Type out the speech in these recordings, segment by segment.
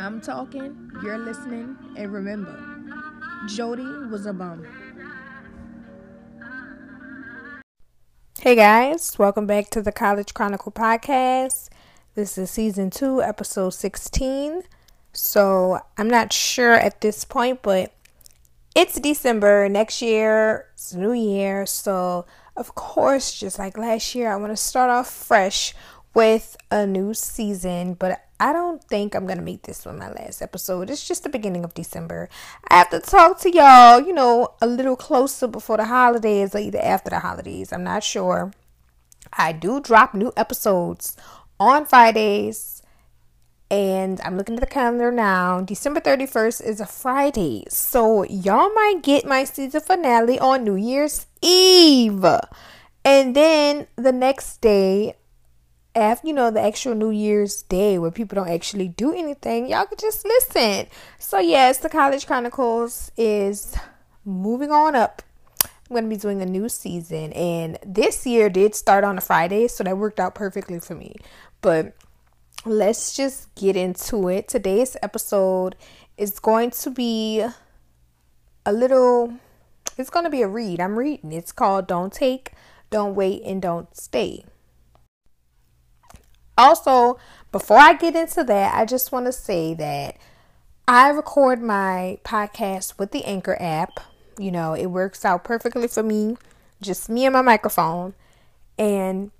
I'm talking, you're listening, and remember, Jody was a bum. Hey guys, welcome back to the College Chronicle podcast. This is season two, episode 16. So I'm not sure at this point, but it's December next year, it's new year. So, of course, just like last year, I want to start off fresh with a new season, but I don't think I'm gonna make this one my last episode. It's just the beginning of December. I have to talk to y'all, you know, a little closer before the holidays or either after the holidays. I'm not sure. I do drop new episodes on Fridays, and I'm looking at the calendar now. December 31st is a Friday, so y'all might get my season finale on New Year's Eve. And then the next day, after you know the actual New Year's Day where people don't actually do anything, y'all could just listen. So yes, the College Chronicles is moving on up. I'm gonna be doing a new season, and this year did start on a Friday, so that worked out perfectly for me. But let's just get into it. Today's episode is going to be a little. It's going to be a read. I'm reading. It's called "Don't Take, Don't Wait, and Don't Stay." Also, before I get into that, I just want to say that I record my podcast with the Anchor app. You know, it works out perfectly for me, just me and my microphone. And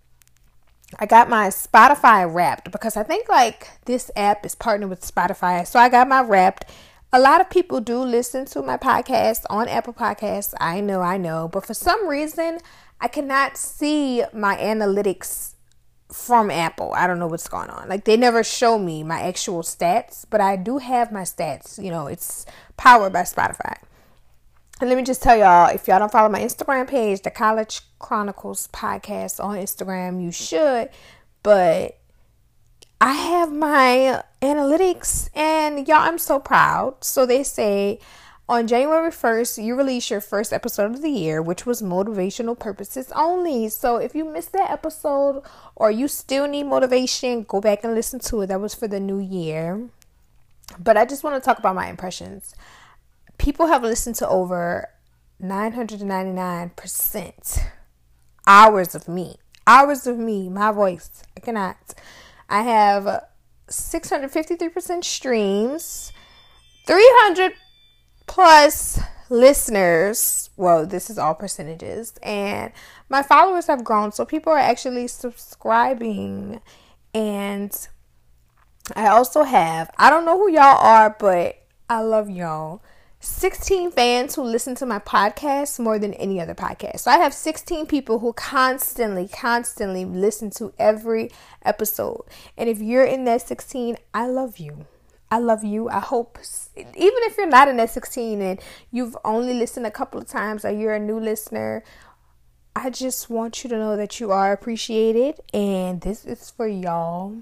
I got my Spotify wrapped because I think like this app is partnered with Spotify. So I got my wrapped. A lot of people do listen to my podcast on Apple Podcasts. I know, I know. But for some reason, I cannot see my analytics from Apple. I don't know what's going on. Like they never show me my actual stats, but I do have my stats. You know, it's powered by Spotify. And let me just tell y'all, if y'all don't follow my Instagram page, the College Chronicles podcast on Instagram, you should. But I have my analytics and y'all, I'm so proud. So they say on January 1st, you released your first episode of the year, which was motivational purposes only. So if you missed that episode or you still need motivation, go back and listen to it. That was for the new year. But I just want to talk about my impressions. People have listened to over 999% hours of me. Hours of me, my voice. I cannot. I have 653% streams, 300 plus listeners well this is all percentages and my followers have grown so people are actually subscribing and i also have i don't know who y'all are but i love y'all 16 fans who listen to my podcast more than any other podcast. So I have 16 people who constantly, constantly listen to every episode. And if you're in that 16, I love you. I love you. I hope, even if you're not in that 16 and you've only listened a couple of times or you're a new listener, I just want you to know that you are appreciated and this is for y'all.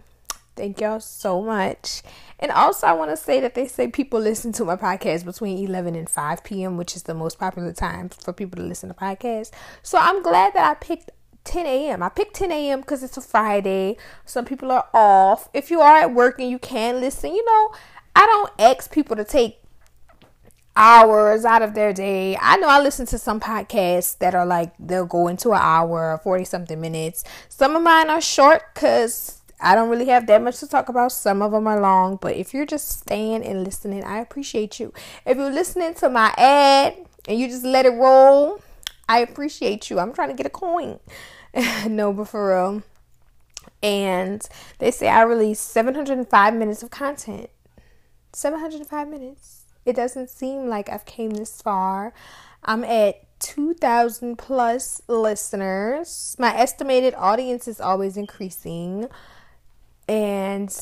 Thank y'all so much. And also, I want to say that they say people listen to my podcast between 11 and 5 p.m., which is the most popular time for people to listen to podcasts. So I'm glad that I picked 10 a.m. I picked 10 a.m. because it's a Friday. Some people are off. If you are at work and you can listen, you know, I don't ask people to take hours out of their day. I know I listen to some podcasts that are like they'll go into an hour, 40 something minutes. Some of mine are short because I don't really have that much to talk about. Some of them are long, but if you're just staying and listening, I appreciate you. If you're listening to my ad and you just let it roll, I appreciate you. I'm trying to get a coin. no, but for real. And they say I release 705 minutes of content. 705 minutes. It doesn't seem like I've came this far. I'm at 2,000 plus listeners. My estimated audience is always increasing. And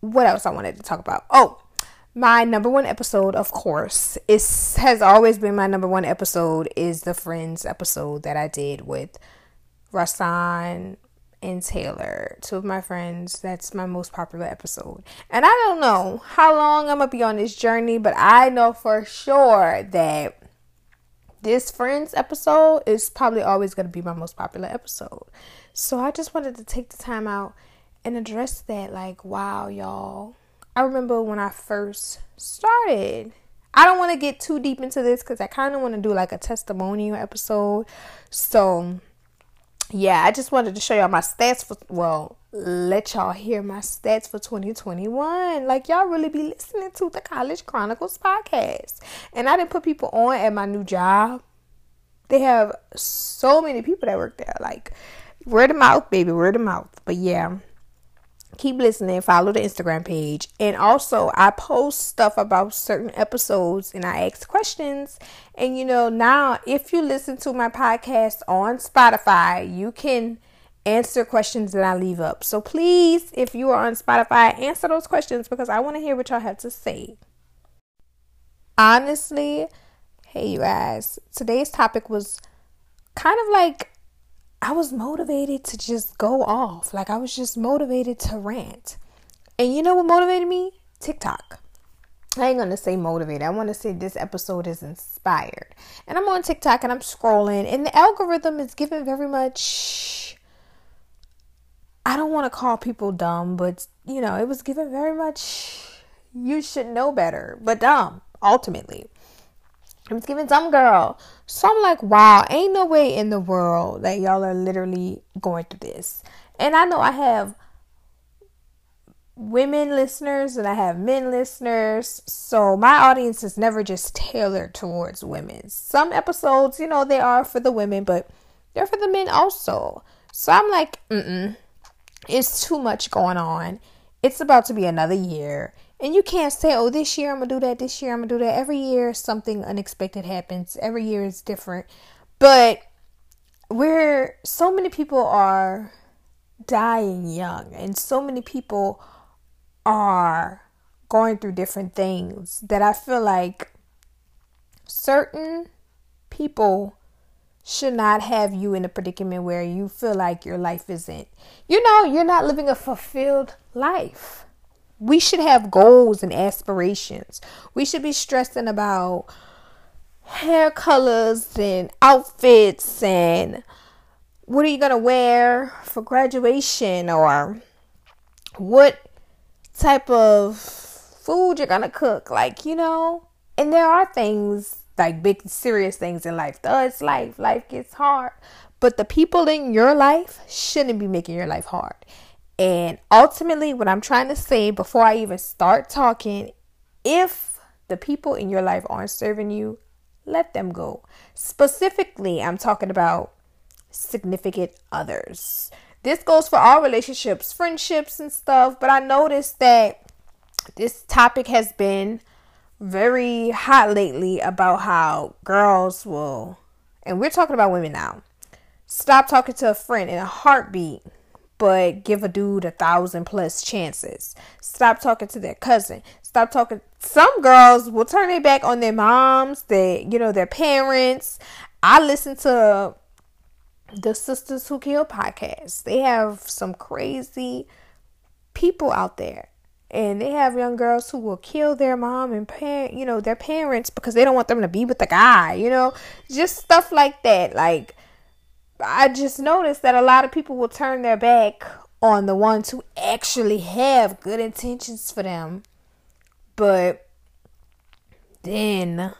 what else I wanted to talk about? Oh, my number one episode, of course, is has always been my number one episode is the Friends episode that I did with Rasan and Taylor, two of my friends. That's my most popular episode. And I don't know how long I'm going to be on this journey, but I know for sure that this Friends episode is probably always going to be my most popular episode. So I just wanted to take the time out and address that. Like, wow, y'all. I remember when I first started. I don't want to get too deep into this because I kind of want to do like a testimonial episode. So, yeah, I just wanted to show y'all my stats for, well, let y'all hear my stats for 2021. Like, y'all really be listening to the College Chronicles podcast. And I didn't put people on at my new job. They have so many people that work there. Like, word of mouth, baby, word of mouth. But yeah, keep listening. Follow the Instagram page. And also, I post stuff about certain episodes and I ask questions. And you know, now if you listen to my podcast on Spotify, you can answer questions that I leave up. So please, if you are on Spotify, answer those questions because I want to hear what y'all have to say. Honestly, hey you guys, today's topic was kind of like I was motivated to just go off. Like I was just motivated to rant. And you know what motivated me? TikTok. I ain't gonna say motivated. I want to say this episode is inspired. And I'm on TikTok and I'm scrolling, and the algorithm is giving very much. I don't want to call people dumb, but you know, it was given very much. You should know better, but dumb ultimately. It was giving dumb girl. So I'm like, wow, ain't no way in the world that y'all are literally going through this. And I know I have women listeners and I have men listeners. So my audience is never just tailored towards women. Some episodes, you know, they are for the women, but they're for the men also. So I'm like, mm mm it's too much going on. It's about to be another year. And you can't say, oh, this year I'm going to do that, this year I'm going to do that. Every year something unexpected happens. Every year is different. But where so many people are dying young and so many people are going through different things that I feel like certain people should not have you in a predicament where you feel like your life isn't, you know, you're not living a fulfilled life we should have goals and aspirations. We should be stressing about hair colors and outfits and what are you going to wear for graduation or what type of food you're going to cook. Like, you know, and there are things like big, serious things in life. Does life, life gets hard. But the people in your life shouldn't be making your life hard. And ultimately, what I'm trying to say before I even start talking, if the people in your life aren't serving you, let them go. Specifically, I'm talking about significant others. This goes for all relationships, friendships, and stuff. But I noticed that this topic has been very hot lately about how girls will, and we're talking about women now, stop talking to a friend in a heartbeat but give a dude a thousand plus chances. Stop talking to their cousin. Stop talking. Some girls will turn their back on their moms, their you know their parents. I listen to the Sisters Who Kill podcast. They have some crazy people out there. And they have young girls who will kill their mom and parent, you know, their parents because they don't want them to be with the guy, you know, just stuff like that. Like, I just noticed that a lot of people will turn their back on the ones who actually have good intentions for them. But then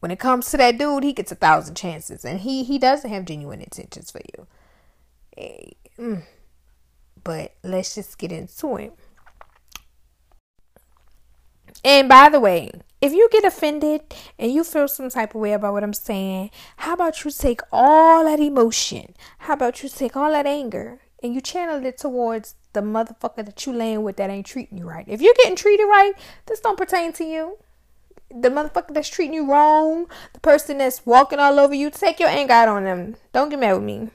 when it comes to that dude, he gets a thousand chances and he he doesn't have genuine intentions for you. Eh, mm. But let's just get into it. And by the way, if you get offended and you feel some type of way about what I'm saying, how about you take all that emotion? How about you take all that anger and you channel it towards the motherfucker that you laying with that ain't treating you right? If you're getting treated right, this don't pertain to you. The motherfucker that's treating you wrong, the person that's walking all over you, take your anger out on them. Don't get mad with me.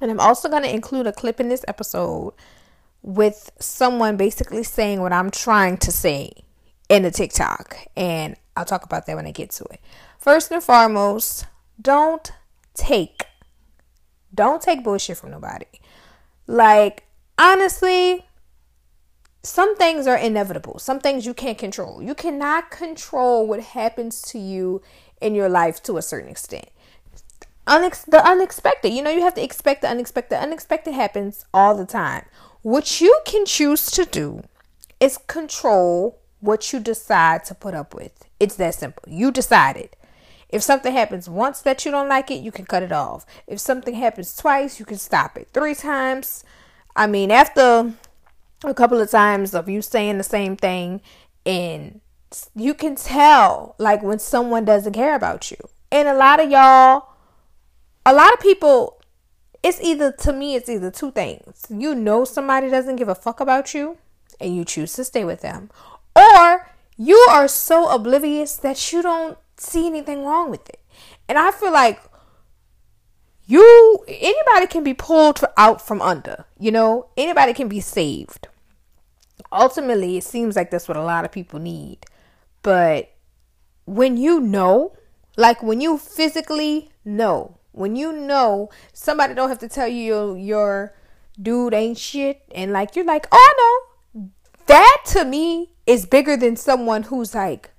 And I'm also going to include a clip in this episode with someone basically saying what I'm trying to say in the TikTok. And I'll talk about that when I get to it. First and foremost, don't take don't take bullshit from nobody. Like honestly, some things are inevitable. Some things you can't control. You cannot control what happens to you in your life to a certain extent. Unex- the unexpected. You know, you have to expect the unexpected. The unexpected happens all the time. What you can choose to do is control what you decide to put up with. It's that simple. You decide it. If something happens once that you don't like it, you can cut it off. If something happens twice, you can stop it. Three times, I mean, after a couple of times of you saying the same thing, and you can tell like when someone doesn't care about you. And a lot of y'all, a lot of people, it's either to me, it's either two things. You know somebody doesn't give a fuck about you, and you choose to stay with them, or you are so oblivious that you don't see anything wrong with it. And I feel like you anybody can be pulled out from under, you know? Anybody can be saved. Ultimately, it seems like that's what a lot of people need. But when you know, like when you physically know, when you know somebody don't have to tell you your, your dude ain't shit and like you're like, "Oh, know." That to me is bigger than someone who's like,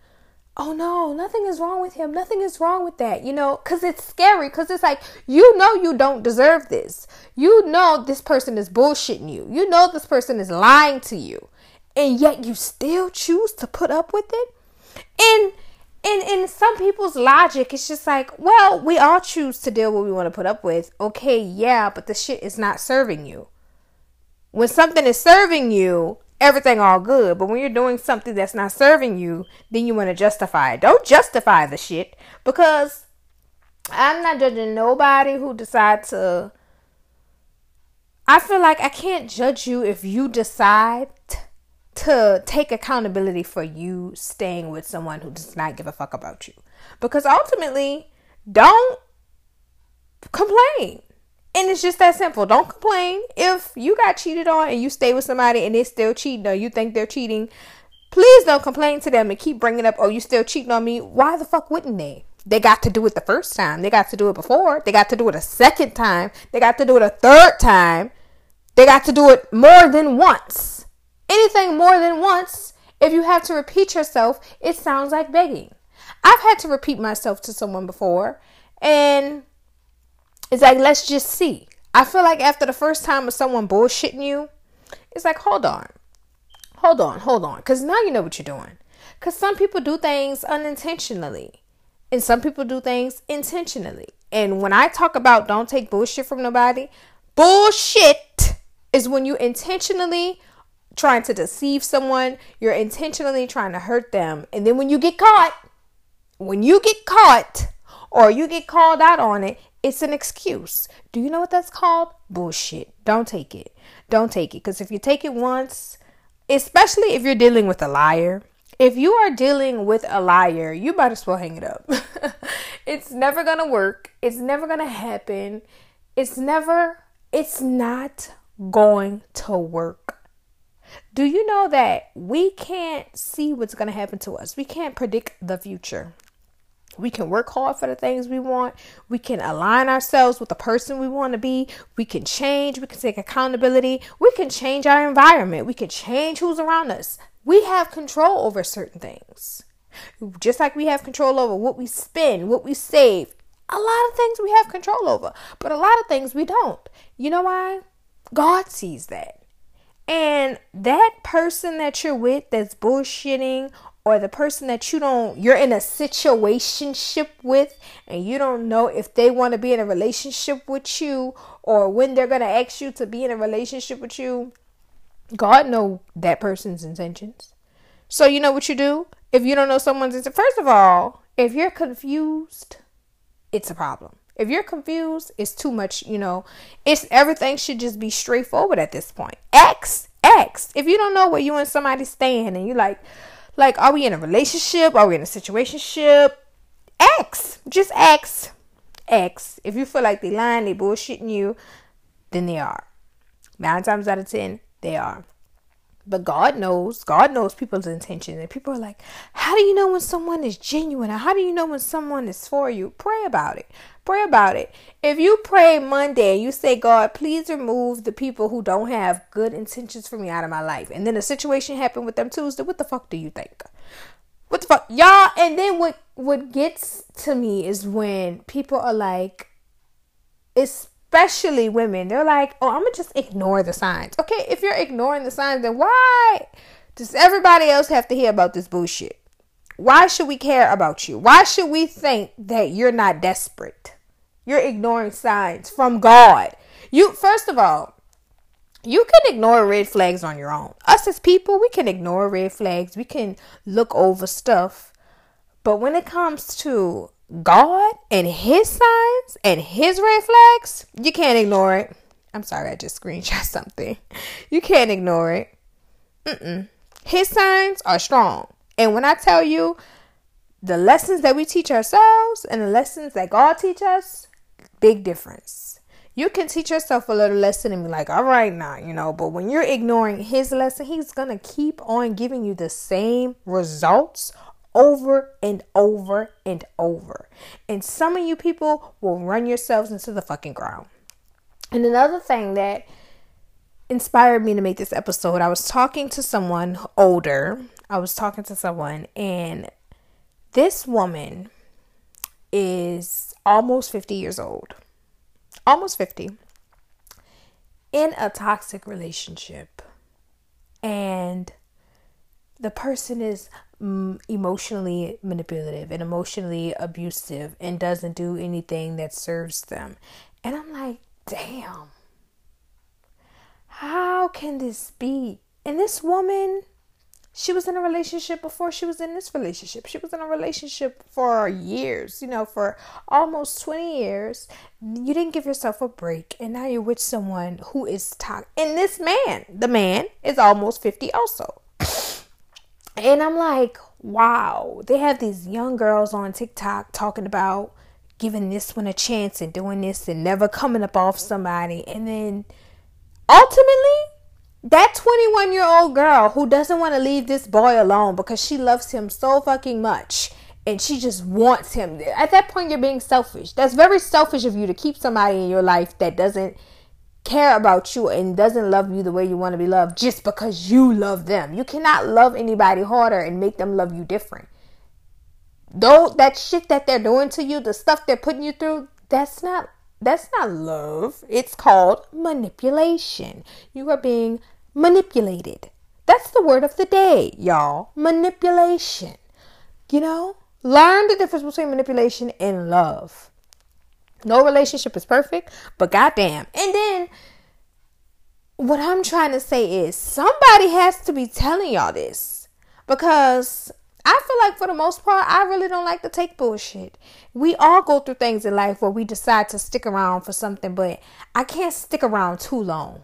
oh no, nothing is wrong with him. Nothing is wrong with that, you know, because it's scary. Because it's like, you know, you don't deserve this. You know, this person is bullshitting you. You know, this person is lying to you. And yet you still choose to put up with it. And in, in some people's logic, it's just like, well, we all choose to deal what we want to put up with. Okay, yeah, but the shit is not serving you. When something is serving you, everything all good. But when you're doing something that's not serving you, then you want to justify it. Don't justify the shit because I'm not judging nobody who decides to. I feel like I can't judge you if you decide to take accountability for you staying with someone who does not give a fuck about you. Because ultimately, don't complain. And it's just that simple. Don't complain. If you got cheated on and you stay with somebody and they're still cheating or you think they're cheating, please don't complain to them and keep bringing up, oh, you still cheating on me. Why the fuck wouldn't they? They got to do it the first time. They got to do it before. They got to do it a second time. They got to do it a third time. They got to do it more than once. Anything more than once, if you have to repeat yourself, it sounds like begging. I've had to repeat myself to someone before, and it's like, let's just see. I feel like after the first time of someone bullshitting you, it's like, hold on. Hold on, hold on. Because now you know what you're doing. Because some people do things unintentionally, and some people do things intentionally. And when I talk about don't take bullshit from nobody, bullshit is when you intentionally trying to deceive someone, you're intentionally trying to hurt them. And then when you get caught, when you get caught or you get called out on it, it's an excuse. Do you know what that's called? Bullshit. Don't take it. Don't take it. Because if you take it once, especially if you're dealing with a liar, if you are dealing with a liar, you might as well hang it up. it's never going to work. It's never going to happen. It's never, it's not going to work. Do you know that we can't see what's going to happen to us? We can't predict the future. We can work hard for the things we want. We can align ourselves with the person we want to be. We can change. We can take accountability. We can change our environment. We can change who's around us. We have control over certain things. Just like we have control over what we spend, what we save. A lot of things we have control over, but a lot of things we don't. You know why? God sees that. And that person that you're with that's bullshitting or the person that you don't you're in a situationship with and you don't know if they want to be in a relationship with you or when they're going to ask you to be in a relationship with you god know that person's intentions. So you know what you do? If you don't know someone's intentions first of all if you're confused it's a problem. If you're confused it's too much you know. It's everything should just be straightforward at this point. X x if you don't know where you and somebody stand and you like like, are we in a relationship? Are we in a situationship? X. Just X. X. If you feel like they lying, they bullshitting you, then they are. Nine times out of ten, they are. But God knows, God knows people's intentions. And people are like, how do you know when someone is genuine? How do you know when someone is for you? Pray about it. Pray about it. If you pray Monday and you say, God, please remove the people who don't have good intentions for me out of my life. And then a situation happened with them Tuesday, what the fuck do you think? What the fuck? Y'all, and then what what gets to me is when people are like, especially women, they're like, oh, I'm gonna just ignore the signs. Okay, if you're ignoring the signs, then why Does everybody else have to hear about this bullshit? Why should we care about you? Why should we think that you're not desperate? You're ignoring signs from God. You first of all, you can ignore red flags on your own. Us as people, we can ignore red flags. We can look over stuff. But when it comes to God and his signs and his red flags, you can't ignore it. I'm sorry, I just screenshot something. You can't ignore it. Mm-mm. His signs are strong. And when I tell you the lessons that we teach ourselves and the lessons that God teach us, big difference. You can teach yourself a little lesson and be like, all right now, you know, but when you're ignoring his lesson, he's going to keep on giving you the same results over and over and over. And some of you people will run yourselves into the fucking ground. And another thing that inspired me to make this episode, I was talking to someone older. I was talking to someone, and this woman is almost 50 years old. Almost 50. In a toxic relationship. And the person is mm, emotionally manipulative and emotionally abusive and doesn't do anything that serves them. And I'm like, damn, how can this be? And this woman, she was in a relationship before she was in this relationship. She was in a relationship for years, you know, for almost 20 years. You didn't give yourself a break, and now you're with someone who is toxic. And this man, the man, is almost 50 also. And I'm like, wow, they have these young girls on TikTok talking about giving this one a chance and doing this and never coming up off somebody. And then ultimately, that 21 year old girl who doesn't want to leave this boy alone because she loves him so fucking much and she just wants him. At that point, you're being selfish. That's very selfish of you to keep somebody in your life that doesn't care about you and doesn't love you the way you want to be loved just because you love them. You cannot love anybody harder and make them love you different. Though that shit that they're doing to you, the stuff they're putting you through, that's not that's not love. It's called manipulation. You are being manipulated. That's the word of the day, y'all. Manipulation. You know, learn the difference between manipulation and love. No relationship is perfect, but goddamn. And then what I'm trying to say is somebody has to be telling y'all this because I feel like for the most part, I really don't like to take bullshit. We all go through things in life where we decide to stick around for something, but I can't stick around too long.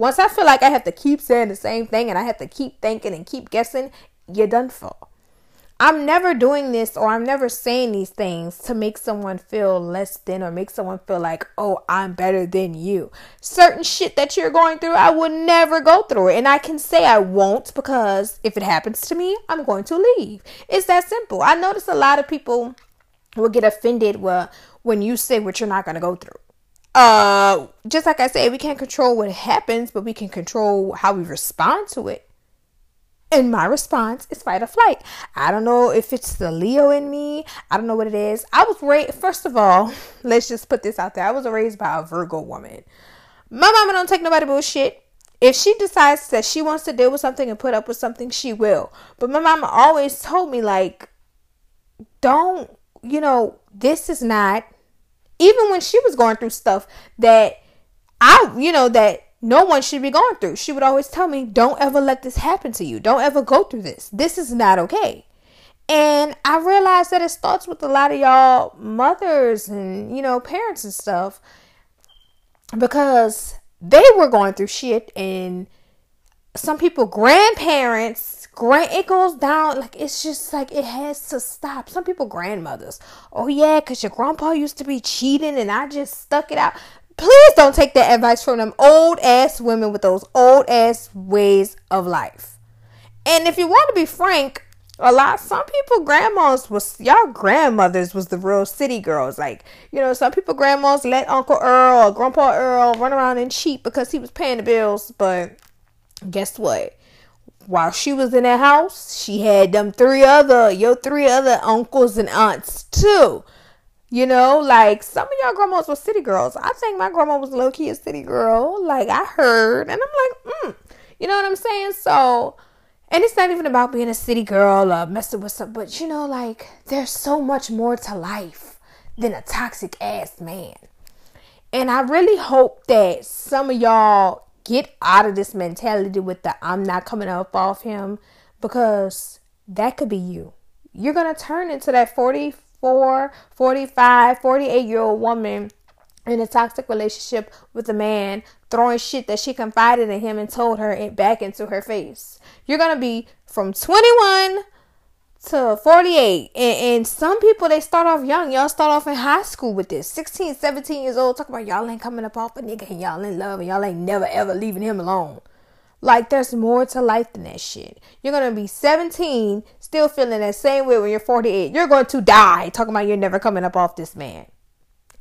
Once I feel like I have to keep saying the same thing and I have to keep thinking and keep guessing, you're done for. I'm never doing this or I'm never saying these things to make someone feel less than or make someone feel like, oh, I'm better than you. Certain shit that you're going through, I would never go through it. And I can say I won't because if it happens to me, I'm going to leave. It's that simple. I notice a lot of people will get offended when you say what you're not going to go through. Uh, just like I said, we can't control what happens, but we can control how we respond to it. And my response is fight or flight. I don't know if it's the Leo in me. I don't know what it is. I was raised, first of all, let's just put this out there. I was raised by a Virgo woman. My mama don't take nobody bullshit. If she decides that she wants to deal with something and put up with something, she will. But my mama always told me, like, don't, you know, this is not, even when she was going through stuff that I, you know, that no one should be going through. She would always tell me, don't ever let this happen to you. Don't ever go through this. This is not okay. And I realized that it starts with a lot of y'all mothers and, you know, parents and stuff because they were going through shit and some people grandparents grand it goes down like it's just like it has to stop some people grandmothers oh yeah because your grandpa used to be cheating and i just stuck it out please don't take that advice from them old ass women with those old ass ways of life. And if you want to be frank, a lot some people grandmas was y'all grandmothers was the real city girls. Like, you know, some people grandmas let Uncle Earl or Grandpa Earl run around and cheat because he was paying the bills, but guess what? While she was in that house, she had them three other your three other uncles and aunts too you know, like some of y'all grandmas were city girls. I think my grandma was low key a city girl. Like I heard, and I'm like, mm. you know what I'm saying? So And it's not even about being a city girl or messing with some, but you know, like, there's so much more to life than a toxic ass man. And I really hope that some of y'all get out of this mentality with the I'm not coming up off him because that could be you. You're going to turn into that 44, 45, 48 year old woman in a toxic relationship with a man throwing shit that she confided in him and told her back into her face. You're going to be from 21 to 48 and, and, some people they start off young. Y'all start off in high school with this. 16 17 years old talk about y'all ain't coming up off a nigga and y'all in love and y'all ain't never ever leaving him alone. Like there's more to life than that shit. You're gonna be 17 still feeling that same way when you're 48 you're going to die talking about you're never coming up off this man.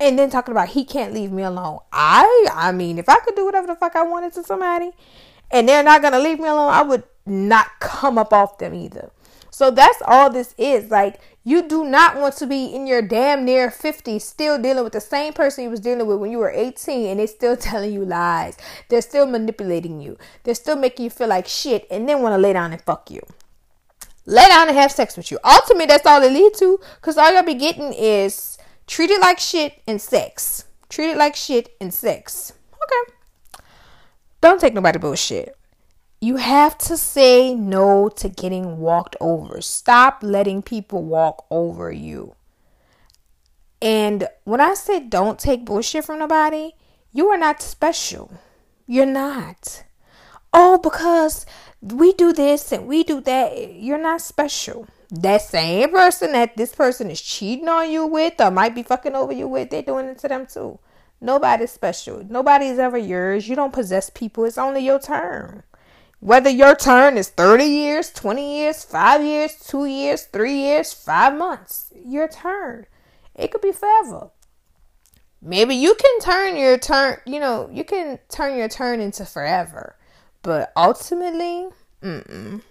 And then talking about he can't leave me alone. I i mean if i could do whatever the fuck i wanted to somebody and they're not gonna leave me alone i would not come up off them either so that's all this is. Like, you do not want to be in your damn near 50 still dealing with the same person you was dealing with when you were 18 and they're still telling you lies. They're still manipulating you. They're still making you feel like shit and then want to lay down and fuck you. Lay down and have sex with you. Ultimately, that's all it leads to because all you'll be getting is treated like shit and sex. Treated like shit and sex. Okay. Don't take nobody bullshit. You have to say no to getting walked over. Stop letting people walk over you. And when I say don't take bullshit from nobody, you are not special. You're not. Oh, because we do this and we do that. You're not special. That same person that this person is cheating on you with or might be fucking over you with, they're doing it to them too. Nobody's special. Nobody's ever yours. You don't possess people. It's only your turn. Whether your turn is 30 years, 20 years, 5 years, 2 years, 3 years, 5 months, your turn. It could be forever. Maybe you can turn your turn, you know, you can turn your turn into forever. But ultimately, mm-mm.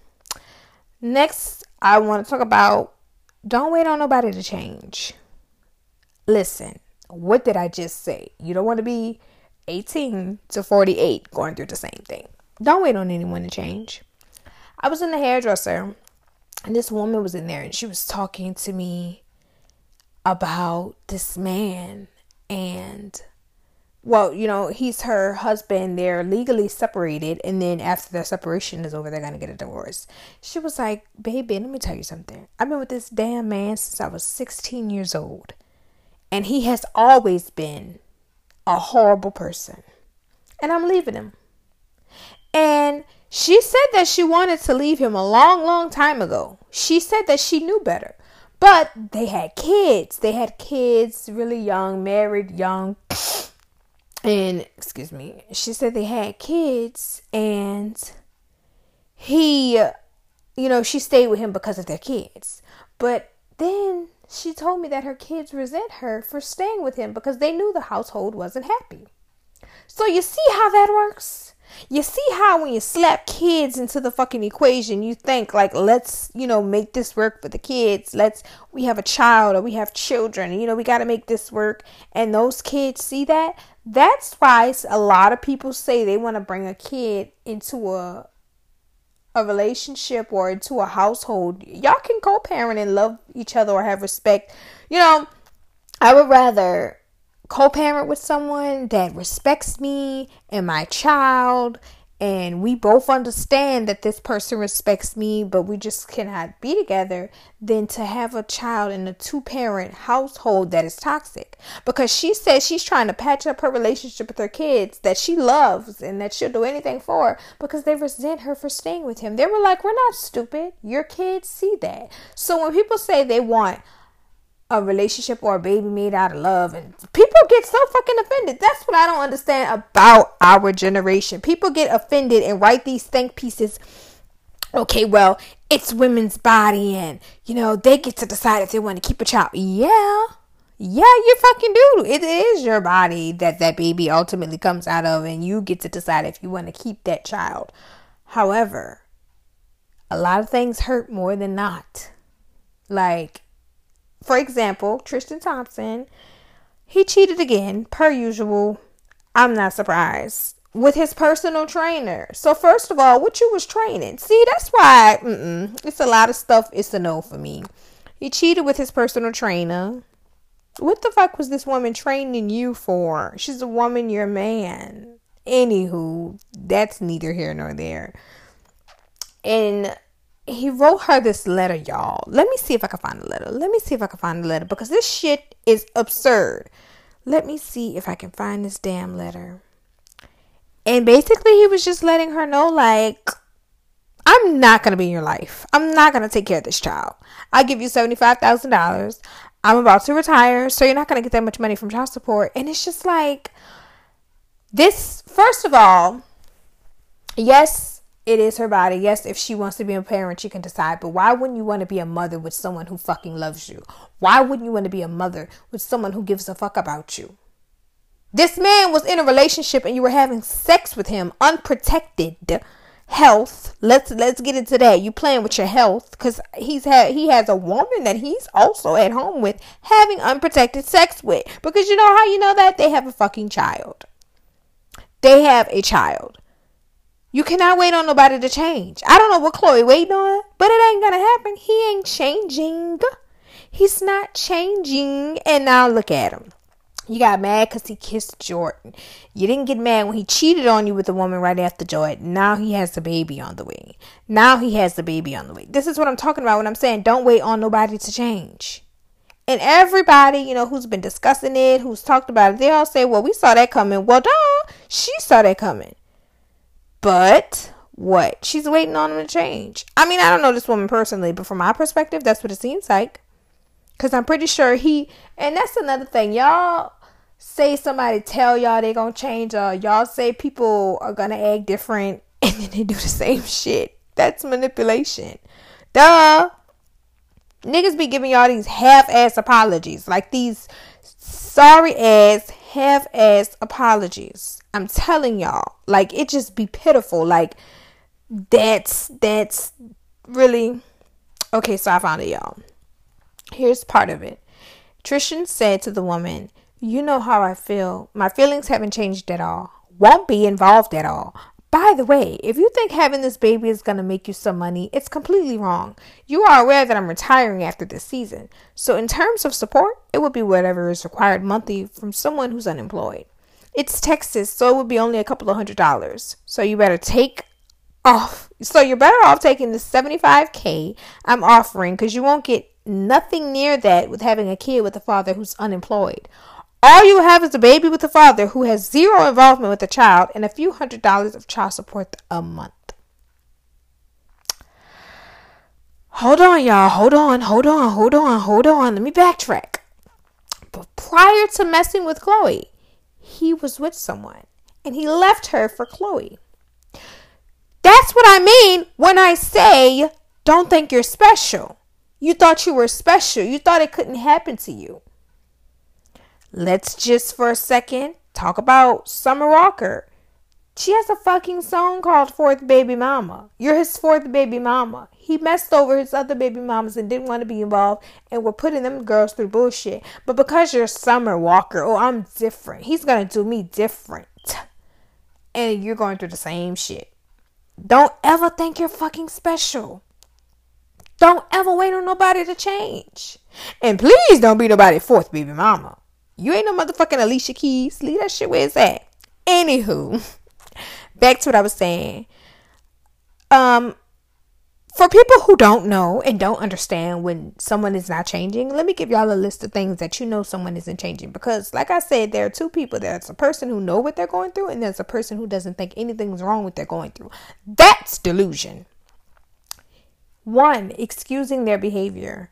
Next, I want to talk about don't wait on nobody to change. Listen, what did I just say? You don't want to be 18 to 48 going through the same thing. Don't wait on anyone to change. I was in the hairdresser and this woman was in there and she was talking to me about this man and well, you know, he's her husband. They're legally separated, and then after their separation is over, they're gonna get a divorce. She was like, "Baby, let me tell you something. I've been with this damn man since I was 16 years old, and he has always been a horrible person, and I'm leaving him. And she said that she wanted to leave him a long, long time ago. She said that she knew better. But they had kids. They had kids really young, married young. And, excuse me, she said they had kids and he, you know, she stayed with him because of their kids. But then she told me that her kids resent her for staying with him because they knew the household wasn't happy. So you see how that works? You see how when you slap kids into the fucking equation, you think like, let's, you know, make this work for the kids. Let's, we have a child or we have children, you know, we got to make this work. And those kids see that. That's why a lot of people say they want to bring a kid into a, a relationship or into a household. Y'all can co-parent and love each other or have respect. You know, I would rather co parent with someone that respects me and my child, and we both understand that this person respects me, but we just cannot be together, than to have a child in a two parent household that is toxic. Because she says she's trying to patch up her relationship with her kids that she loves and that she'll do anything for because they resent her for staying with him. They were like, We're not stupid. Your kids see that. So when people say they want a relationship or a baby made out of love and people get so fucking offended. That's what i don't understand about our generation. People get offended and write these think pieces. Okay well it's women's body and you know they get to decide if they want to keep a child. Yeah. Yeah you fucking do. It is your body that that baby ultimately comes out of and you get to decide if you want to keep that child. However a lot of things hurt more than not. Like for example, Tristan Thompson, he cheated again, per usual. I'm not surprised. with his personal trainer. So first of all, what you was training? See, that's why it's a lot of stuff. It's a no for me. He cheated with his personal trainer. What the fuck was this woman training you for? She's a woman, you're a man. Anywho, that's neither here nor there. And he wrote her this letter, y'all. Let me see if I can find the letter. Let me see if I can find the letter because this shit is absurd. Let me see if I can find this damn letter. And basically, he was just letting her know, like, I'm not going to be in your life. I'm not going to take care of this child. I'll give you $75,000. I'm about to retire, so you're not going to get that much money from child support. And it's just like, this, first of all, yes, it is her body. Yes, if she wants to be a parent, she can decide. But why wouldn't you want to be a mother with someone who fucking loves you? Why wouldn't you want to be a mother with someone who gives a fuck about you? This man was in a relationship and you were having sex with him unprotected. Health. Let's let's get into that. You playing with your health because he's had he has a woman that he's also at home with having unprotected sex with. Because you know how you know that they have a fucking child. They have a child. You cannot wait on nobody to change. I don't know what Khloe waiting on, but it ain't gonna happen. He ain't changing. He's not changing. And now look at him. You got mad because he kissed Jordyn. You didn't get mad when he cheated on you with a woman right after Jordyn. Now he has the baby on the way. Now he has the baby on the way. This is what I'm talking about when I'm saying don't wait on nobody to change. And everybody, you know, who's been discussing it, who's talked about it, they all say, well, we saw that coming. Well, duh, she saw that coming. But what? She's waiting on him to change. I mean, I don't know this woman personally, but from my perspective, that's what it seems like. Because I'm pretty sure he, and that's another thing, y'all say somebody tell y'all they gonna change or y'all say people are gonna act different and then they do the same shit. That's manipulation. Duh. Niggas be giving y'all these half ass apologies. Like these sorry ass half ass apologies. I'm telling y'all. Like it just be pitiful. Like that's that's really okay, so I found it y'all. Here's part of it. Tristan said to the woman, you know how I feel. My feelings haven't changed at all. Won't be involved at all. By the way, if you think having this baby is going to make you some money, it's completely wrong. You are aware that I'm retiring after this season. So, in terms of support, it would be whatever is required monthly from someone who's unemployed. It's Texas, so it would be only a couple of hundred dollars. So, you better take off. So, you're better off taking the 75K I'm offering because you won't get nothing near that with having a kid with a father who's unemployed. All you have is a baby with a father who has zero involvement with the child and a few hundred dollars of child support a month. Hold on, y'all. Hold on, hold on, hold on, hold on. Let me backtrack. But prior to messing with Khloe, he was with someone and he left her for Khloe. That's what I mean when I say don't think you're special. You thought you were special. You thought it couldn't happen to you. Let's just for a second talk about Summer Walker. She has a fucking song called Fourth Baby Mama. You're his fourth baby mama. He messed over his other baby mamas and didn't want to be involved and we're putting them girls through bullshit. But because you're Summer Walker, oh, I'm different. He's going to do me different. And you're going through the same shit. Don't ever think you're fucking special. Don't ever wait on nobody to change. And please don't be nobody fourth baby mama. You ain't no motherfucking Alicia Keys. Leave that shit where it's at. Anywho, back to what I was saying. Um, for people who don't know and don't understand when someone is not changing, let me give y'all a list of things that you know someone isn't changing. Because, like I said, there are two people. There's a person who know what they're going through, and there's a person who doesn't think anything's wrong with they're going through. That's delusion. One, excusing their behavior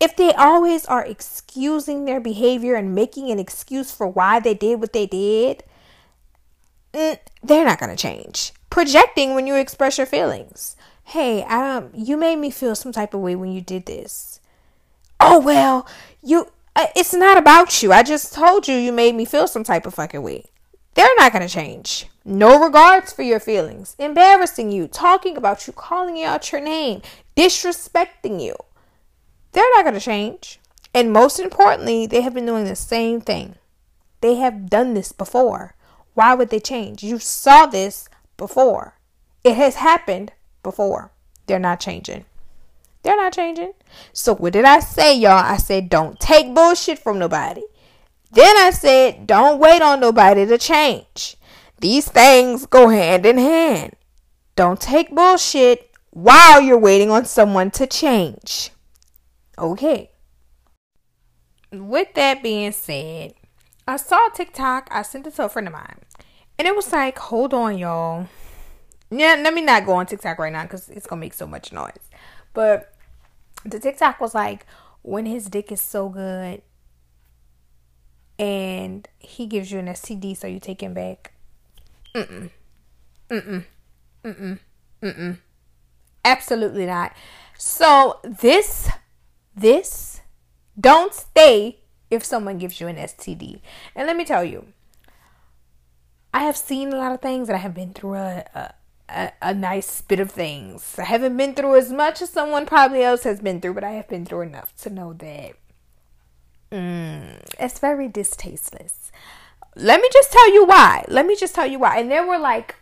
if they always are excusing their behavior and making an excuse for why they did what they did, mm, they're not going to change. Projecting when you express your feelings. Hey, um, you made me feel some type of way when you did this. Oh well, you. Uh, it's not about you. I just told you you made me feel some type of fucking way. They're not going to change. No regards for your feelings. Embarrassing you, talking about you, calling you out your name, disrespecting you they're not going to change. And most importantly, they have been doing the same thing. They have done this before. Why would they change? You saw this before. It has happened before. They're not changing. They're not changing. So what did I say, y'all? I said don't take bullshit from nobody. Then I said don't wait on nobody to change. These things go hand in hand. Don't take bullshit while you're waiting on someone to change. Okay. With that being said, I saw TikTok. I sent it to a friend of mine. And it was like, hold on, y'all. Yeah, let me not go on TikTok right now because it's to make so much noise. But the TikTok was like, when his dick is so good and he gives you an STD, so you take him back. Mm-mm. Mm-mm. Mm-mm. Mm-mm. Absolutely not. So this, this, don't stay if someone gives you an STD. And let me tell you, I have seen a lot of things and I have been through a, a, a, nice bit of things. I haven't been through as much as someone probably else has been through, but I have been through enough to know that mm, it's very distasteless. Let me just tell you why. Let me just tell you why. And there were like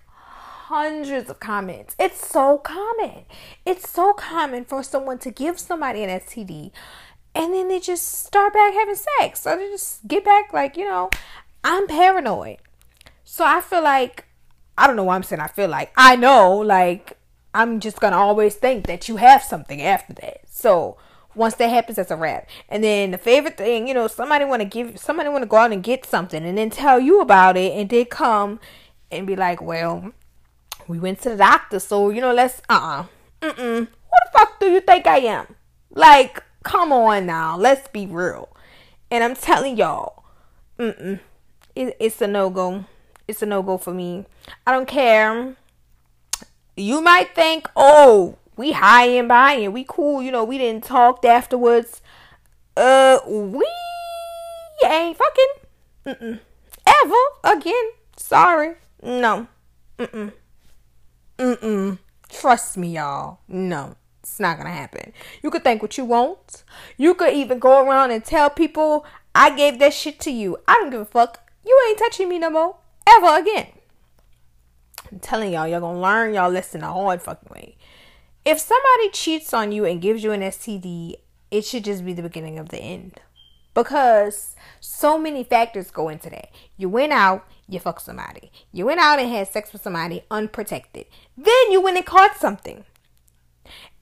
hundreds of comments. It's so common. It's so common for someone to give somebody an STD and then they just start back having sex. So they just get back like, you know, I'm paranoid. So I feel like I don't know why I'm saying I feel like I know like I'm just gonna always think that you have something after that. So once that happens, that's a wrap. And then the favorite thing, you know, somebody want to give, somebody want to go out and get something, and then tell you about it, and they come and be like, "Well, we went to the doctor, so you know, let's uh uh-uh. uh, mm What the fuck do you think I am? Like, come on now, let's be real. And I'm telling y'all, mm mm, it, it's a no go. It's a no go for me. I don't care. You might think, oh, we hi and bye and we cool, you know, we didn't talk afterwards. Uh, we ain't fucking Mm-mm. ever again. Sorry, no. Mm-mm. Mm-mm. Trust me, y'all. No, it's not gonna happen. You could think what you want. You could even go around and tell people I gave that shit to you. I don't give a fuck. You ain't touching me no more. Ever again. I'm telling y'all, y'all gonna learn y'all lesson the hard fucking way. If somebody cheats on you and gives you an STD, it should just be the beginning of the end. Because so many factors go into that. You went out, you fucked somebody. You went out and had sex with somebody unprotected. Then you went and caught something.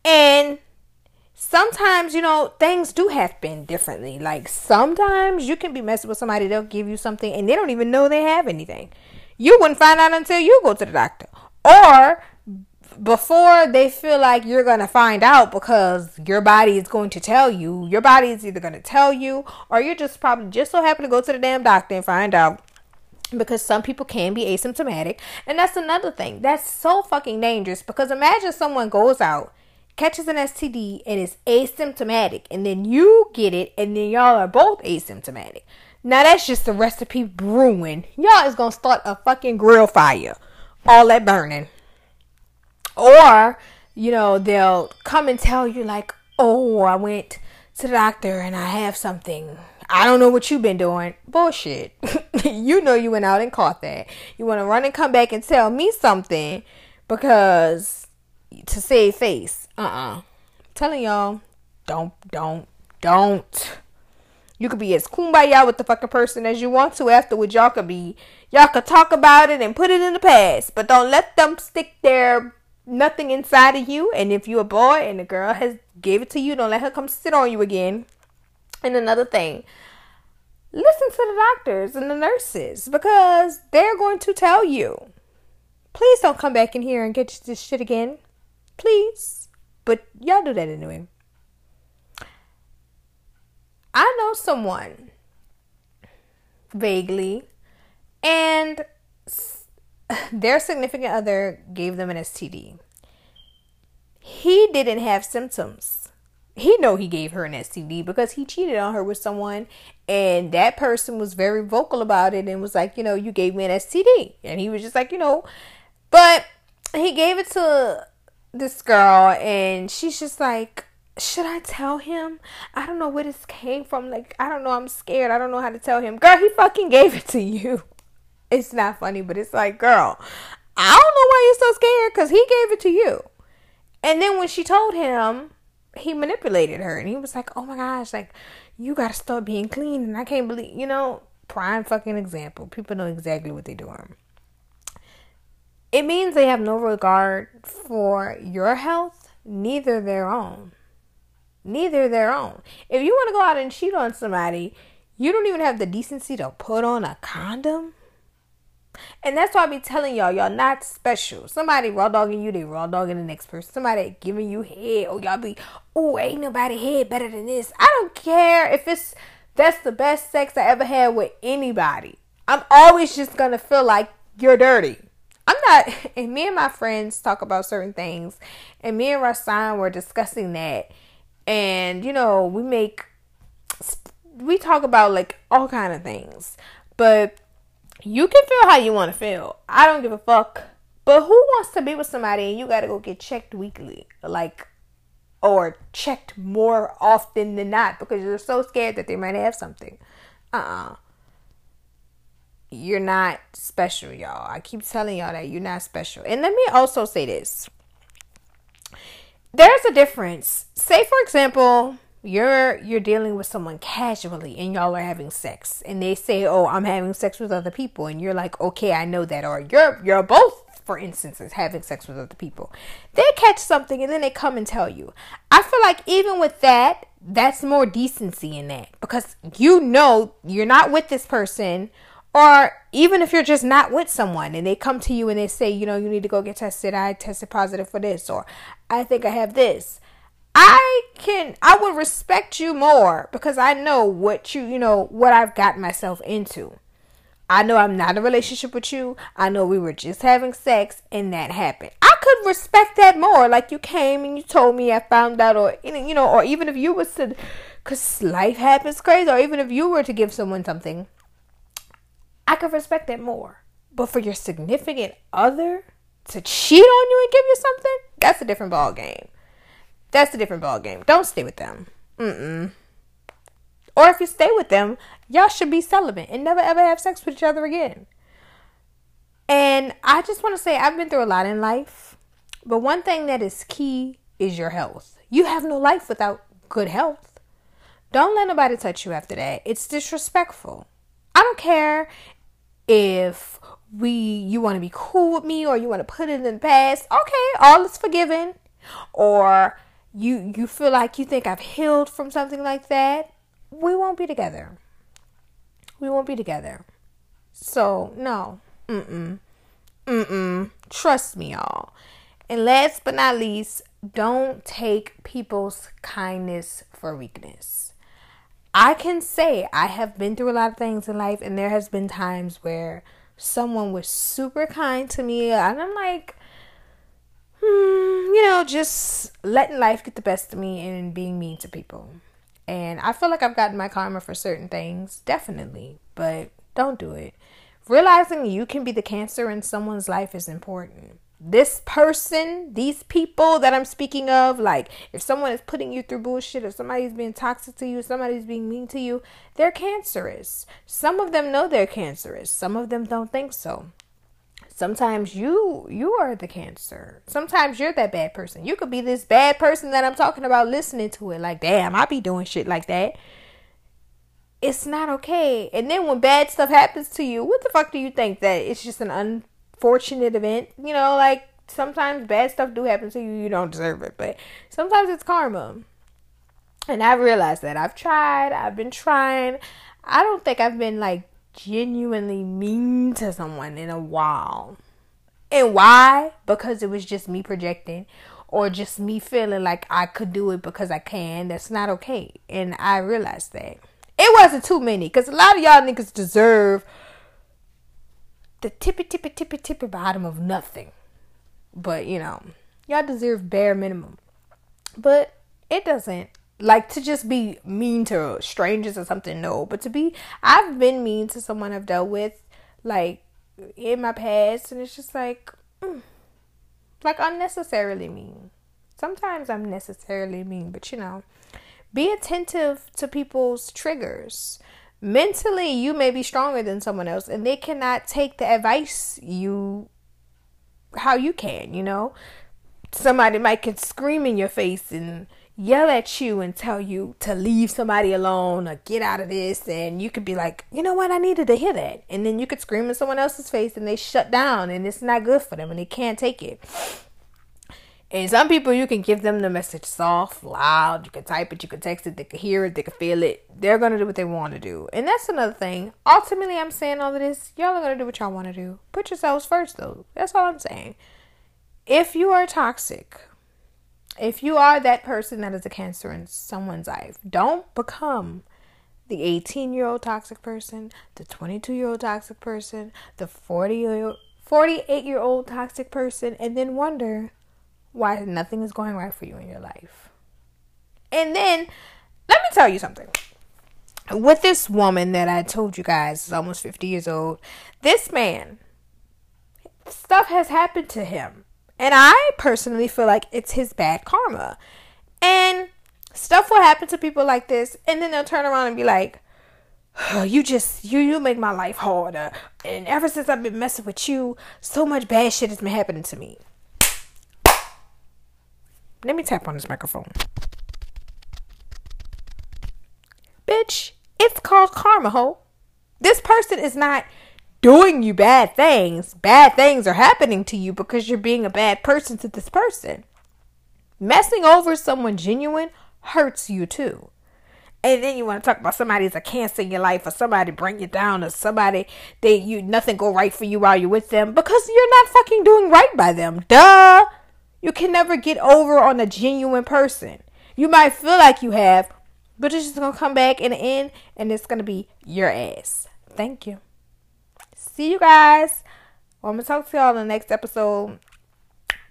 And sometimes, you know, things do happen differently. Like sometimes you can be messing with somebody, they'll give you something and they don't even know they have anything. You wouldn't find out until you go to the doctor. Or before they feel like you're going to find out because your body is going to tell you, your body is either going to tell you or you're just probably just so happy to go to the damn doctor and find out because some people can be asymptomatic. And that's another thing. That's so fucking dangerous because imagine someone goes out, catches an STD, and is asymptomatic, and then you get it, and then y'all are both asymptomatic. Now that's just a recipe brewing. Y'all is gonna start a fucking grill fire. All that burning. Or, you know, they'll come and tell you like, oh, I went to the doctor and I have something I don't know what you've been doing. Bullshit. you know you went out and caught that. You want to run and come back and tell me something because to save face. Uh-uh. telling y'all, don't, don't, don't. You could be as kumbaya with the fucking person as you want to afterwards. Y'all could be, y'all could talk about it and put it in the past, but don't let them stick their nothing inside of you. And if you're a boy and the girl has gave it to you, don't let her come sit on you again. And another thing, listen to the doctors and the nurses because they're going to tell you. Please don't come back in here and get this shit again. Please. But y'all do that anyway. I know someone vaguely, and their significant other gave them an STD. He didn't have symptoms he know he gave her an STD because he cheated on her with someone and that person was very vocal about it and was like, you know, you gave me an STD. And he was just like, you know, but he gave it to this girl and she's just like, should I tell him? I don't know where this came from. Like, I don't know. I'm scared. I don't know how to tell him. Girl, he fucking gave it to you. it's not funny, but it's like, girl, I don't know why you're so scared because he gave it to you. And then when she told him, he manipulated her and he was like, oh my gosh, like, you gotta start being clean. And I can't believe, you know, prime fucking example. People know exactly what they're doing. It means they have no regard for your health, neither their own. Neither their own. If you want to go out and cheat on somebody, you don't even have the decency to put on a condom. And that's why I be telling y'all, y'all not special. Somebody raw dogging you, they raw dogging the next person. Somebody giving you head, oh y'all be, oh ain't nobody head better than this. I don't care if it's that's the best sex I ever had with anybody. I'm always just gonna feel like you're dirty. I'm not. And me and my friends talk about certain things, and me and Rasan were discussing that, and you know we make we talk about like all kind of things, but you can feel how you want to feel. I don't give a fuck. But who wants to be with somebody and you gotta go get checked weekly? Like, or checked more often than not because you're so scared that they might have something. Uh uh-uh. You are not special, y'all. I keep telling y'all that you're not special. And let me also say this. There's a difference. Say, for example, you're you're dealing with someone casually and y'all are having sex. And they say oh i'm having sex with other people. And you're like okay i know that. Or you're you're both for instance having sex with other people. They catch something and then they come and tell you. I feel like even with that that's more decency in that. Because you know you're not with this person or even if you're just not with someone and they come to you and they say you know you need to go get tested i tested positive for this or i think i have this I can I would respect you more because I know what you you know what I've gotten myself into. I know I'm not in a relationship with you. I know we were just having sex and that happened. I could respect that more. Like you came and you told me I found out or you know or even if you was to cuz life happens crazy or even if you were to give someone something I could respect that more. But for your significant other to cheat on you and give you something, that's a different ball game. That's a different ball game. Don't stay with them. Mm-mm. Or if you stay with them, y'all should be celibate and never ever have sex with each other again. And I just want to say I've been through a lot in life, but one thing that is key is your health. You have no life without good health. Don't let nobody touch you after that. It's disrespectful. I don't care if we you want to be cool with me or you want to put it in the past. Okay, all is forgiven. Or you you feel like you think I've healed from something like that, we won't be together. We won't be together. So no, mm mm, mm mm. Trust me, y'all. And last but not least, don't take people's kindness for weakness. I can say I have been through a lot of things in life, and there has been times where someone was super kind to me, and I'm like, Hmm, you know, just letting life get the best of me and being mean to people. And I feel like I've gotten my karma for certain things, definitely, but don't do it. Realizing you can be the cancer in someone's life is important. This person, these people that I'm speaking of, like if someone is putting you through bullshit, if somebody's being toxic to you, somebody's being mean to you, they're cancerous. Some of them know they're cancerous, some of them don't think so. Sometimes you you are the cancer. Sometimes you're that bad person. You could be this bad person that i'm talking about listening to it like damn i be doing shit like that. It's not okay. And then when bad stuff happens to you what the fuck do you think? That it's just an unfortunate event you know like sometimes bad stuff do happen to you you don't deserve it but sometimes it's karma and i've realized that i've tried i've been trying i don't think i've been like genuinely mean to someone in a while. And why? Because it was just me projecting or just me feeling like I could do it because I can. That's not okay. And I realized that. It wasn't too many because a lot of y'all niggas deserve the tippy tippy tippy tippy bottom of nothing. But you know, y'all deserve bare minimum. But it doesn't like to just be mean to strangers or something no but to be i've been mean to someone i've dealt with like in my past and it's just like mm, like unnecessarily mean sometimes i'm necessarily mean but you know be attentive to people's triggers mentally you may be stronger than someone else and they cannot take the advice you how you can, you know. Somebody might can scream in your face and yell at you and tell you to leave somebody alone or get out of this and you could be like you know what? I needed to hear that. And then you could scream in someone else's face and they shut down and it's not good for them and they can't take it and some people you can give them the message soft loud you can type it you can text it they can hear it they can feel it. They're gonna do what they want to do. And that's another thing. Ultimately i'm saying all of this y'all are gonna do what y'all want to do. Put yourselves first though. That's all i'm saying. If you are toxic if you are that person that is a cancer in someone's life, don't become the 18 year old toxic person, the 22 year old toxic person, the 40 year 48 year old toxic person, and then wonder why nothing is going right for you in your life. And then, let me tell you something. With this woman that I told you guys is almost 50 years old, this man, stuff has happened to him and I personally feel like it's his bad karma. And stuff will happen to people like this, and then they'll turn around and be like, oh, you just you you make my life harder. And ever since I've been messing with you, so much bad shit has been happening to me. Let me tap on this microphone. Bitch, it's called karma, ho. This person is not doing you bad things. Bad things are happening to you because you're being a bad person to this person. Messing over someone genuine hurts you too. And then you want to talk about somebody's a cancer in your life or somebody bring you down or somebody they you nothing go right for you while you're with them because you're not fucking doing right by them. Duh. You can never get over on a genuine person. You might feel like you have, but it's just gonna come back in the end and it's gonna be your ass. Thank you see you guys. Well, I'm gonna talk to y'all in the next episode.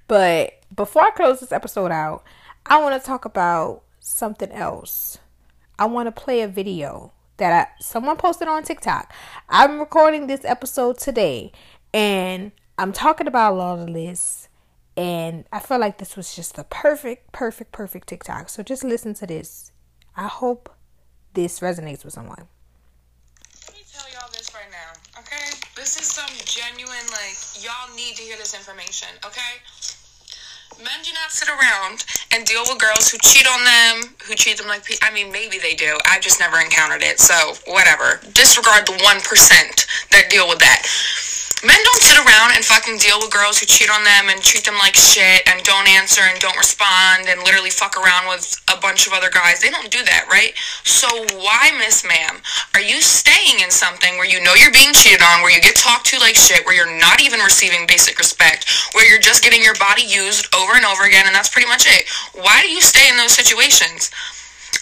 But before I close this episode out, I want to talk about something else. I want to play a video that I, someone posted on TikTok. I'm recording this episode today, and I'm talking about a lot of this. And I felt like this was just the perfect, perfect, perfect TikTok. So just listen to this. I hope this resonates with someone. Let me tell y'all this right now. Okay? This is some genuine, like, y'all need to hear this information, okay? Men do not sit around and deal with girls who cheat on them, who treat them like, I mean, maybe they do. I've just never encountered it, so whatever. Disregard the 1% that deal with that men don't sit around and fucking deal with girls who cheat on them and treat them like shit and don't answer and don't respond and literally fuck around with a bunch of other guys. They don't do that, right? So why, Miss Ma'am, are you staying in something where you know you're being cheated on, where you get talked to like shit, where you're not even receiving basic respect, where you're just getting your body used over and over again, and that's pretty much it? Why do you stay in those situations?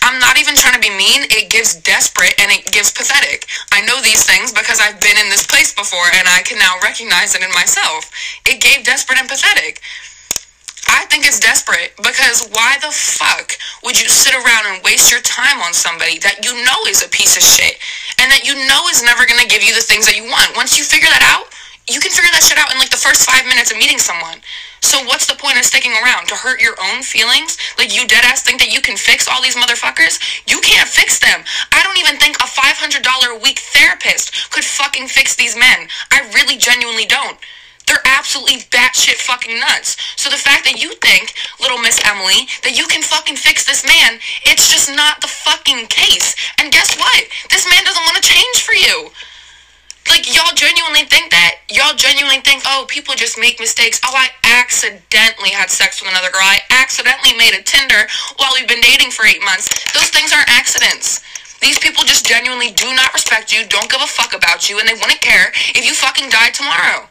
I'm not even trying to be mean. It gives desperate and it gives pathetic. I know these things because I've been in this place before and I can now recognize it in myself. It gave desperate and pathetic. I think it's desperate because why the fuck would you sit around and waste your time on somebody that you know is a piece of shit and that you know is never going to give you the things that you want? Once you figure that out, you can figure that shit out in like the first five minutes of meeting someone. So what's the point of sticking around? To hurt your own feelings? Like you dead ass think that you can fix all these motherfuckers? You can't fix them. I don't even think a $500 a week therapist could fucking fix these men. I really genuinely don't. They're absolutely batshit fucking nuts. So the fact that you think, little Miss Emily, that you can fucking fix this man, it's just not the fucking case. And guess what? This man doesn't want to change for you. Like, y'all genuinely think that? Y'all genuinely think, oh, people just make mistakes. Oh, I accidentally had sex with another girl. I accidentally made a Tinder while we've been dating for eight months. Those things aren't accidents. These people just genuinely do not respect you, don't give a fuck about you, and they wouldn't care if you fucking died tomorrow.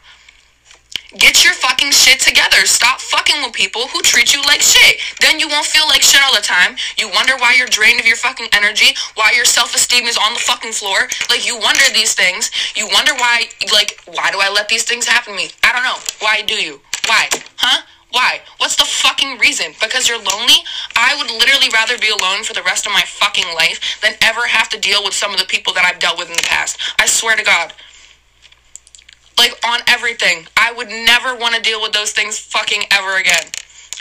Get your fucking shit together. Stop fucking with people who treat you like shit. Then you won't feel like shit all the time. You wonder why you're drained of your fucking energy, why your self-esteem is on the fucking floor. Like you wonder these things. You wonder why like why do I let these things happen to me? I don't know. Why do you? Why? Huh? Why? What's the fucking reason? Because you're lonely? I would literally rather be alone for the rest of my fucking life than ever have to deal with some of the people that I've dealt with in the past. I swear to God like on everything. I would never want to deal with those things fucking ever again.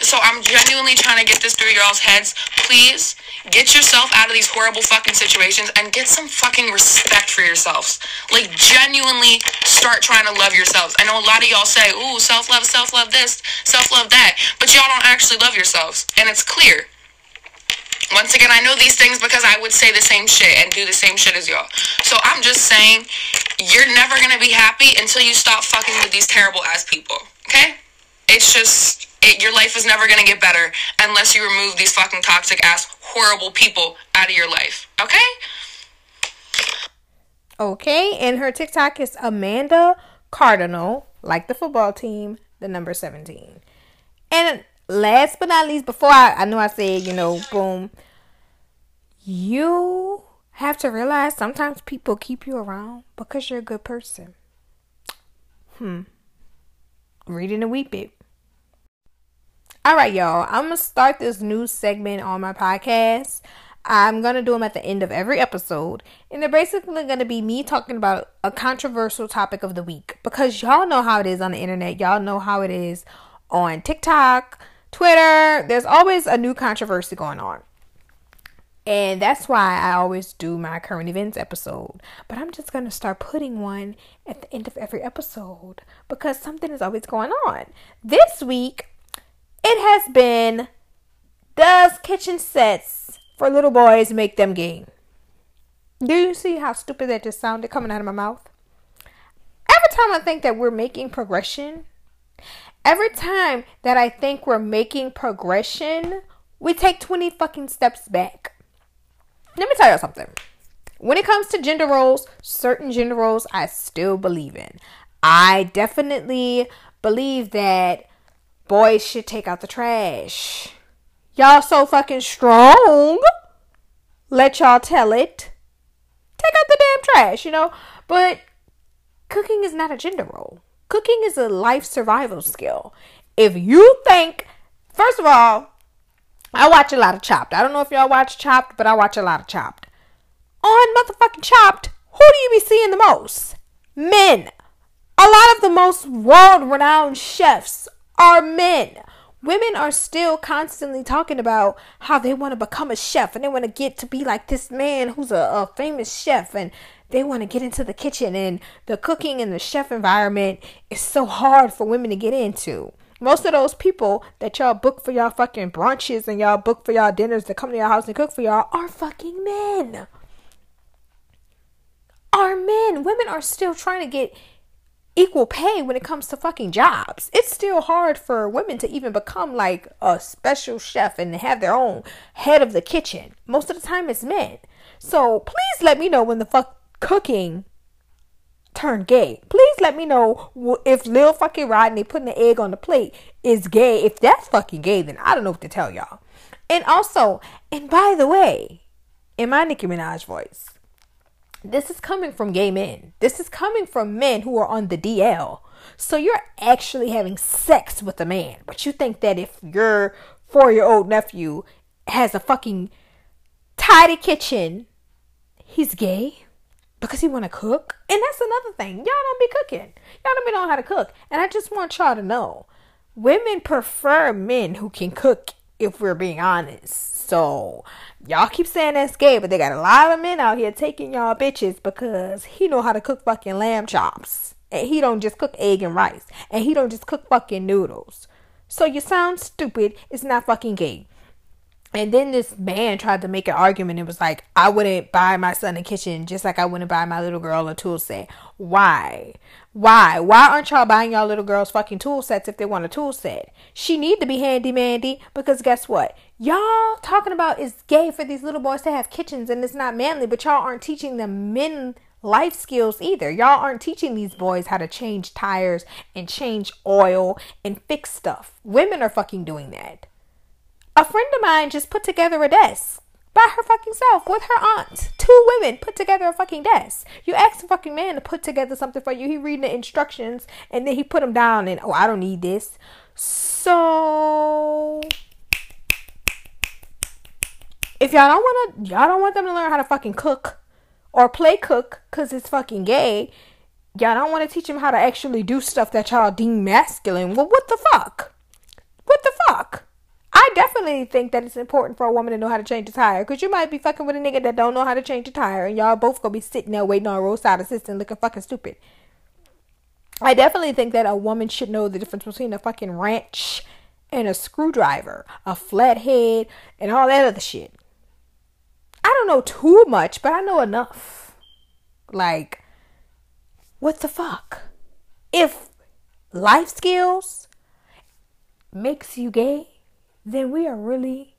So I'm genuinely trying to get this through y'all's heads. Please, Get yourself out of these horrible fucking situations and get some fucking respect for yourselves. Like, genuinely start trying to love yourselves. I know a lot of y'all say, ooh, self love, self love this, self love that, but y'all don't actually love yourselves. And it's clear. Once again, I know these things because I would say the same shit and do the same shit as y'all. So I'm just saying, you're never gonna be happy until you stop fucking with these terrible ass people. Okay? It's just it, your life is never gonna get better unless you remove these fucking toxic ass horrible people out of your life. Okay? Okay, and her TikTok is Amanda Cardinal, like the football team, the number 17. And last but not least, before I, I know I said, you know, boom, you have to realize sometimes people keep you around because you're a good person. Hmm. Reading and weep it. All right, y'all. I'm going to start this new segment on my podcast. I'm going to do them at the end of every episode. And they're basically going to be me talking about a controversial topic of the week. Because y'all know how it is on the internet. Y'all know how it is on TikTok, Twitter. There's always a new controversy going on. And that's why I always do my current events episode. But I'm just going to start putting one at the end of every episode because something is always going on. This week, it has been Does kitchen sets for little boys make them gay? Do you see how stupid that just sounded coming out of my mouth? Every time I think that we're making progression, every time that I think we're making progression, we take 20 fucking steps back. Let me tell you something. When it comes to gender roles, certain gender roles I still believe in. I definitely believe that boys should take out the trash. Y'all so fucking strong. Let y'all tell it. Take out the damn trash, you know? But cooking is not a gender role. Cooking is a life survival skill. If you think, first of all, I watch a lot of Chopped. I don't know if y'all watch Chopped, but I watch a lot of Chopped. On motherfucking Chopped, who do you be seeing the most? Men. A lot of the most world renowned chefs are men. Women are still constantly talking about how they want to become a chef and they want to get to be like this man who's a, a famous chef and they want to get into the kitchen and the cooking and the chef environment is so hard for women to get into. Most of those people that y'all book for y'all fucking brunches and y'all book for y'all dinners to come to your house and cook for y'all are fucking men. Are men. Women are still trying to get equal pay when it comes to fucking jobs. It's still hard for women to even become like a special chef and have their own head of the kitchen. Most of the time it's men. So please let me know when the fuck cooking turned gay. Please let me know if Lil fucking Rodney putting the egg on the plate is gay. If that's fucking gay, then I don't know what to tell y'all. And also, and by the way, in my Nicki Minaj voice, this is coming from gay men. This is coming from men who are on the DL. So you're actually having sex with a man, but you think that if your four year old nephew has a fucking tidy kitchen, he's gay because he want to cook. And that's another thing. Y'all don't be cooking. Y'all don't be knowing how to cook. And I just want y'all to know, women prefer men who can cook. If we're being honest, so y'all keep saying that's gay, but they got a lot of men out here taking y'all bitches because he know how to cook fucking lamb chops. And he don't just cook egg and rice. And he don't just cook fucking noodles. So you sound stupid. It's not fucking gay. And then this man tried to make an argument. It was like, I wouldn't buy my son a kitchen just like I wouldn't buy my little girl a tool set. Why? Why? Why aren't y'all buying y'all little girls fucking tool sets if they want a tool set? She need to be handy mandy because guess what? Y'all talking about is gay for these little boys to have kitchens and it's not manly, but y'all aren't teaching them men life skills either. Y'all aren't teaching these boys how to change tires and change oil and fix stuff. Women are fucking doing that. A friend of mine just put together a desk by her fucking self with her aunt. Two women put together a fucking desk. You ask a fucking man to put together something for you. He reading the instructions and then he put them down and oh I don't need this. So if y'all don't want to y'all don't want them to learn how to fucking cook or play cook cuz it's fucking gay, y'all don't want to teach them how to actually do stuff that y'all deem masculine. Well, what the fuck? What the fuck? I definitely think that it's important for a woman to know how to change a tire. Cause you might be fucking with a nigga that don't know how to change a tire, and y'all both gonna be sitting there waiting on a roadside assistant, looking fucking stupid. I definitely think that a woman should know the difference between a fucking wrench and a screwdriver, a flathead, and all that other shit. I don't know too much, but I know enough. Like, what the fuck? If life skills makes you gay, then we are really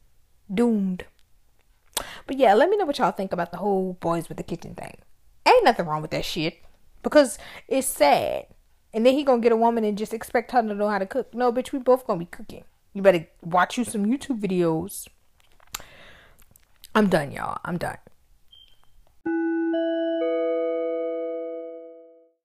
doomed. But yeah, let me know what y'all think about the whole boys with the kitchen thing. Ain't nothing wrong with that shit because it's sad. And then he gonna get a woman and just expect her to know how to cook. No, bitch, we both gonna be cooking. You better watch you some YouTube videos. I'm done, y'all. I'm done.